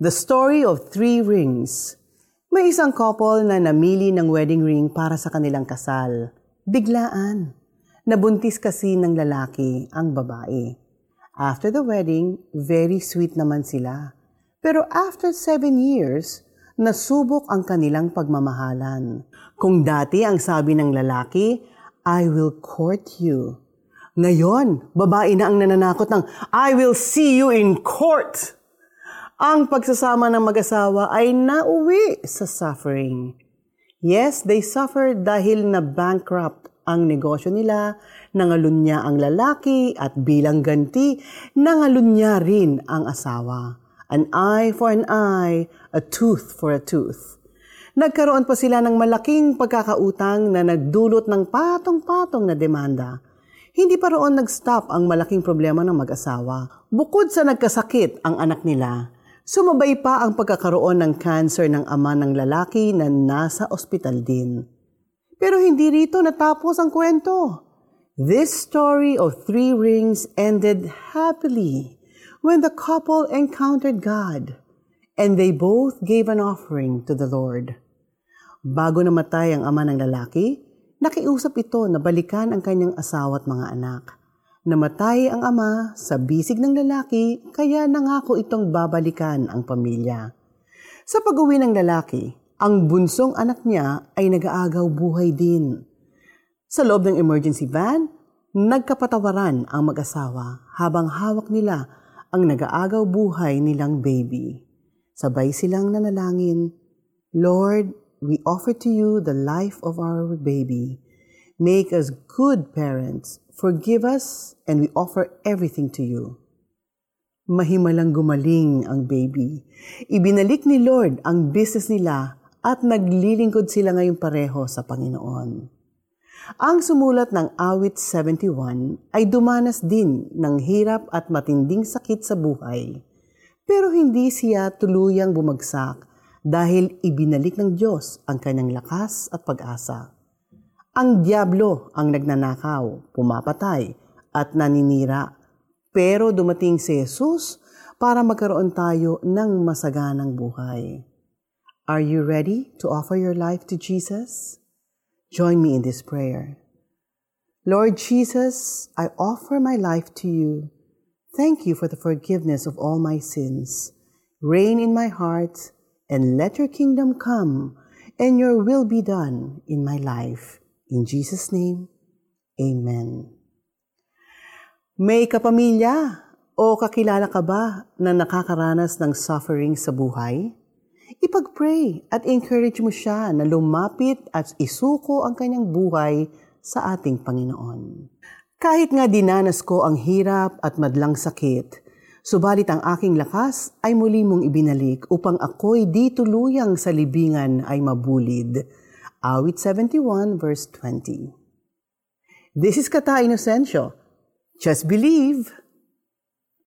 The Story of Three Rings. May isang couple na namili ng wedding ring para sa kanilang kasal. Biglaan. Nabuntis kasi ng lalaki ang babae. After the wedding, very sweet naman sila. Pero after seven years, nasubok ang kanilang pagmamahalan. Kung dati ang sabi ng lalaki, I will court you. Ngayon, babae na ang nananakot ng, I will see you in court. Ang pagsasama ng mag-asawa ay nauwi sa suffering. Yes, they suffered dahil na bankrupt ang negosyo nila, nangalunya ang lalaki at bilang ganti, nangalunya rin ang asawa. An eye for an eye, a tooth for a tooth. Nagkaroon pa sila ng malaking pagkakautang na nagdulot ng patong-patong na demanda. Hindi pa roon nag-stop ang malaking problema ng mag-asawa. Bukod sa nagkasakit ang anak nila, sumabay pa ang pagkakaroon ng cancer ng ama ng lalaki na nasa ospital din. Pero hindi rito natapos ang kwento. This story of three rings ended happily when the couple encountered God and they both gave an offering to the Lord. Bago namatay ang ama ng lalaki, nakiusap ito na balikan ang kanyang asawa at mga anak. Namatay ang ama sa bisig ng lalaki, kaya nangako itong babalikan ang pamilya. Sa pag-uwi ng lalaki, ang bunsong anak niya ay nag-aagaw buhay din. Sa loob ng emergency van, nagkapatawaran ang mag-asawa habang hawak nila ang nag-aagaw buhay nilang baby. Sabay silang nanalangin, Lord, we offer to you the life of our baby. Make us good parents. Forgive us, and we offer everything to you. Mahimalang gumaling ang baby. Ibinalik ni Lord ang business nila at naglilingkod sila ngayong pareho sa Panginoon. Ang sumulat ng Awit 71 ay dumanas din ng hirap at matinding sakit sa buhay. Pero hindi siya tuluyang bumagsak dahil ibinalik ng Diyos ang kanyang lakas at pag-asa. Ang Diablo ang nagnanakaw, pumapatay at naninira. Pero dumating si Jesus para magkaroon tayo ng masaganang buhay. Are you ready to offer your life to Jesus? Join me in this prayer. Lord Jesus, I offer my life to you. Thank you for the forgiveness of all my sins. Reign in my heart and let your kingdom come and your will be done in my life. In Jesus' name, Amen. May kapamilya o kakilala ka ba na nakakaranas ng suffering sa buhay? ipag-pray at encourage mo siya na lumapit at isuko ang kanyang buhay sa ating Panginoon. Kahit nga dinanas ko ang hirap at madlang sakit, subalit ang aking lakas ay muli mong ibinalik upang ako'y di tuluyang sa libingan ay mabulid. Awit 71 verse 20 This is Kata Inocencio. Just believe.